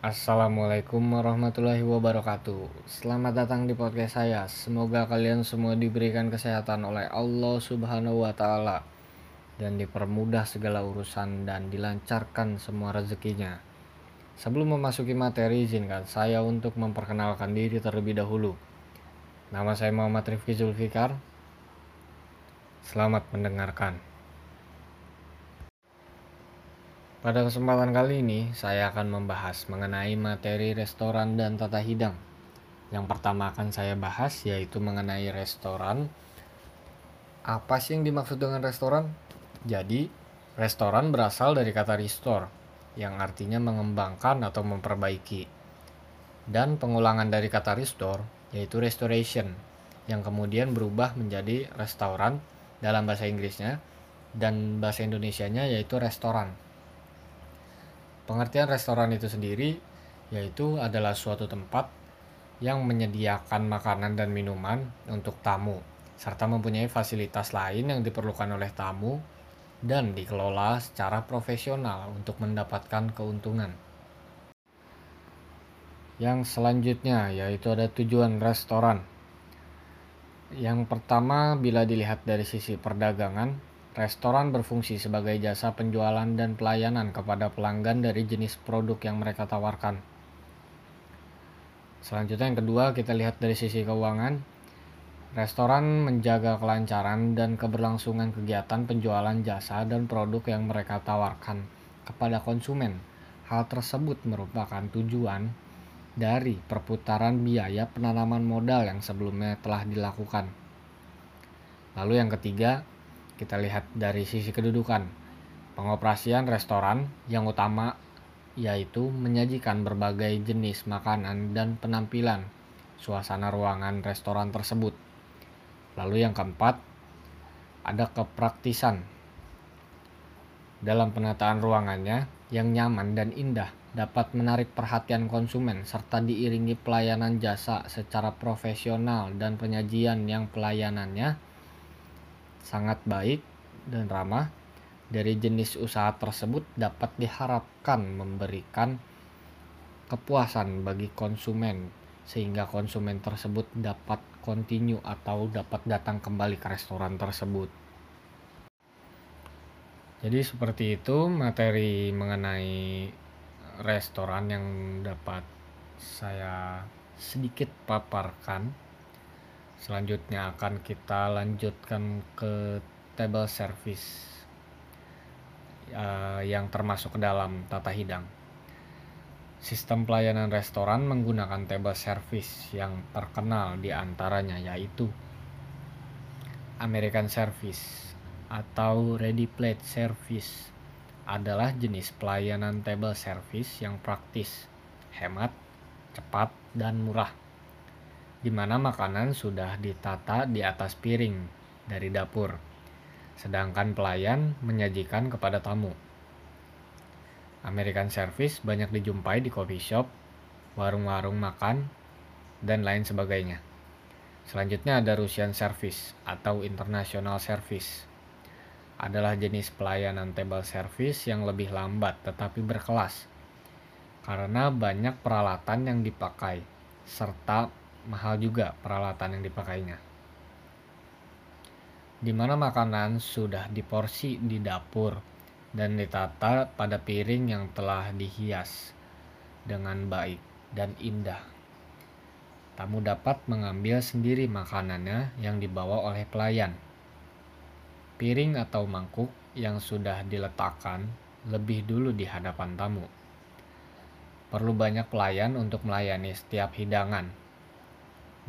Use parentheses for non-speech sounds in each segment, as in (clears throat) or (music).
Assalamualaikum warahmatullahi wabarakatuh. Selamat datang di podcast saya. Semoga kalian semua diberikan kesehatan oleh Allah subhanahu wa ta'ala Dan dipermudah segala urusan dan dilancarkan semua rezekinya. Sebelum memasuki materi izinkan saya untuk memperkenalkan diri terlebih dahulu. Nama saya Muhammad Rifki Zulfikar. Selamat mendengarkan Pada kesempatan kali ini, saya akan membahas mengenai materi restoran dan tata hidang. Yang pertama akan saya bahas yaitu mengenai restoran. Apa sih yang dimaksud dengan restoran? Jadi, restoran berasal dari kata restore, yang artinya mengembangkan atau memperbaiki. Dan pengulangan dari kata restore, yaitu restoration, yang kemudian berubah menjadi restoran dalam bahasa Inggrisnya, dan bahasa Indonesianya yaitu restoran. Pengertian restoran itu sendiri yaitu adalah suatu tempat yang menyediakan makanan dan minuman untuk tamu serta mempunyai fasilitas lain yang diperlukan oleh tamu dan dikelola secara profesional untuk mendapatkan keuntungan. Yang selanjutnya yaitu ada tujuan restoran. Yang pertama bila dilihat dari sisi perdagangan, Restoran berfungsi sebagai jasa penjualan dan pelayanan kepada pelanggan dari jenis produk yang mereka tawarkan. Selanjutnya yang kedua kita lihat dari sisi keuangan. Restoran menjaga kelancaran dan keberlangsungan kegiatan penjualan jasa dan produk yang mereka tawarkan kepada konsumen. Hal tersebut merupakan tujuan dari perputaran biaya penanaman modal yang sebelumnya telah dilakukan. Lalu yang ketiga, kita lihat dari sisi kedudukan. Pengoperasian restoran yang utama yaitu menyajikan berbagai jenis makanan dan penampilan suasana ruangan restoran tersebut. Lalu yang keempat, ada kepraktisan dalam penataan ruangannya yang nyaman dan indah dapat menarik perhatian konsumen serta diiringi pelayanan jasa secara profesional dan penyajian yang pelayanannya sangat baik dan ramah dari jenis usaha tersebut dapat diharapkan memberikan kepuasan bagi konsumen sehingga konsumen tersebut dapat continue atau dapat datang kembali ke restoran tersebut. Jadi seperti itu materi mengenai restoran yang dapat saya sedikit paparkan Selanjutnya akan kita lanjutkan ke table service uh, yang termasuk ke dalam tata hidang. Sistem pelayanan restoran menggunakan table service yang terkenal di antaranya yaitu American Service atau Ready Plate Service adalah jenis pelayanan table service yang praktis, hemat, cepat, dan murah di mana makanan sudah ditata di atas piring dari dapur, sedangkan pelayan menyajikan kepada tamu. American Service banyak dijumpai di coffee shop, warung-warung makan, dan lain sebagainya. Selanjutnya ada Russian Service atau International Service. Adalah jenis pelayanan table service yang lebih lambat tetapi berkelas karena banyak peralatan yang dipakai serta mahal juga peralatan yang dipakainya. Di mana makanan sudah diporsi di dapur dan ditata pada piring yang telah dihias dengan baik dan indah. Tamu dapat mengambil sendiri makanannya yang dibawa oleh pelayan. Piring atau mangkuk yang sudah diletakkan lebih dulu di hadapan tamu. Perlu banyak pelayan untuk melayani setiap hidangan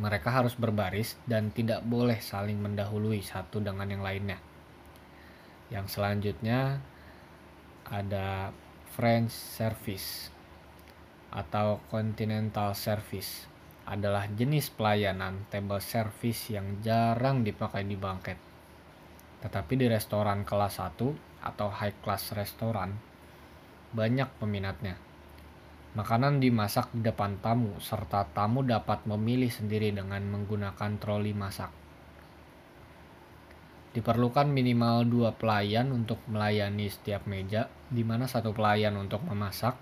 mereka harus berbaris dan tidak boleh saling mendahului satu dengan yang lainnya. Yang selanjutnya ada French service atau continental service adalah jenis pelayanan table service yang jarang dipakai di bangket. Tetapi di restoran kelas 1 atau high class restoran banyak peminatnya. Makanan dimasak di depan tamu, serta tamu dapat memilih sendiri dengan menggunakan troli masak. Diperlukan minimal dua pelayan untuk melayani setiap meja, di mana satu pelayan untuk memasak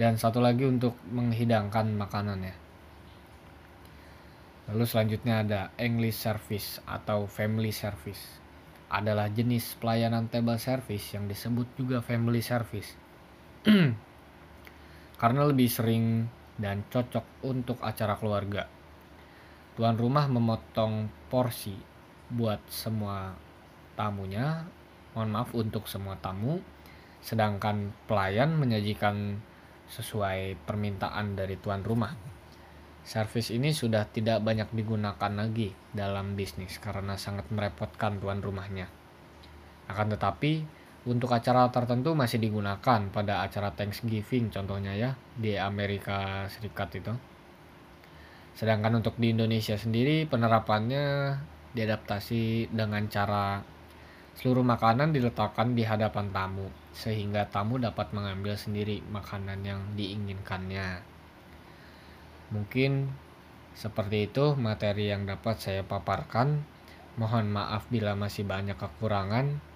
dan satu lagi untuk menghidangkan makanan ya. Lalu selanjutnya ada English service atau family service. Adalah jenis pelayanan table service yang disebut juga family service. (clears throat) Karena lebih sering dan cocok untuk acara keluarga. Tuan rumah memotong porsi buat semua tamunya, mohon maaf untuk semua tamu, sedangkan pelayan menyajikan sesuai permintaan dari tuan rumah. Servis ini sudah tidak banyak digunakan lagi dalam bisnis karena sangat merepotkan tuan rumahnya. Akan tetapi, untuk acara tertentu masih digunakan pada acara Thanksgiving contohnya ya di Amerika Serikat itu. Sedangkan untuk di Indonesia sendiri penerapannya diadaptasi dengan cara seluruh makanan diletakkan di hadapan tamu sehingga tamu dapat mengambil sendiri makanan yang diinginkannya. Mungkin seperti itu materi yang dapat saya paparkan. Mohon maaf bila masih banyak kekurangan.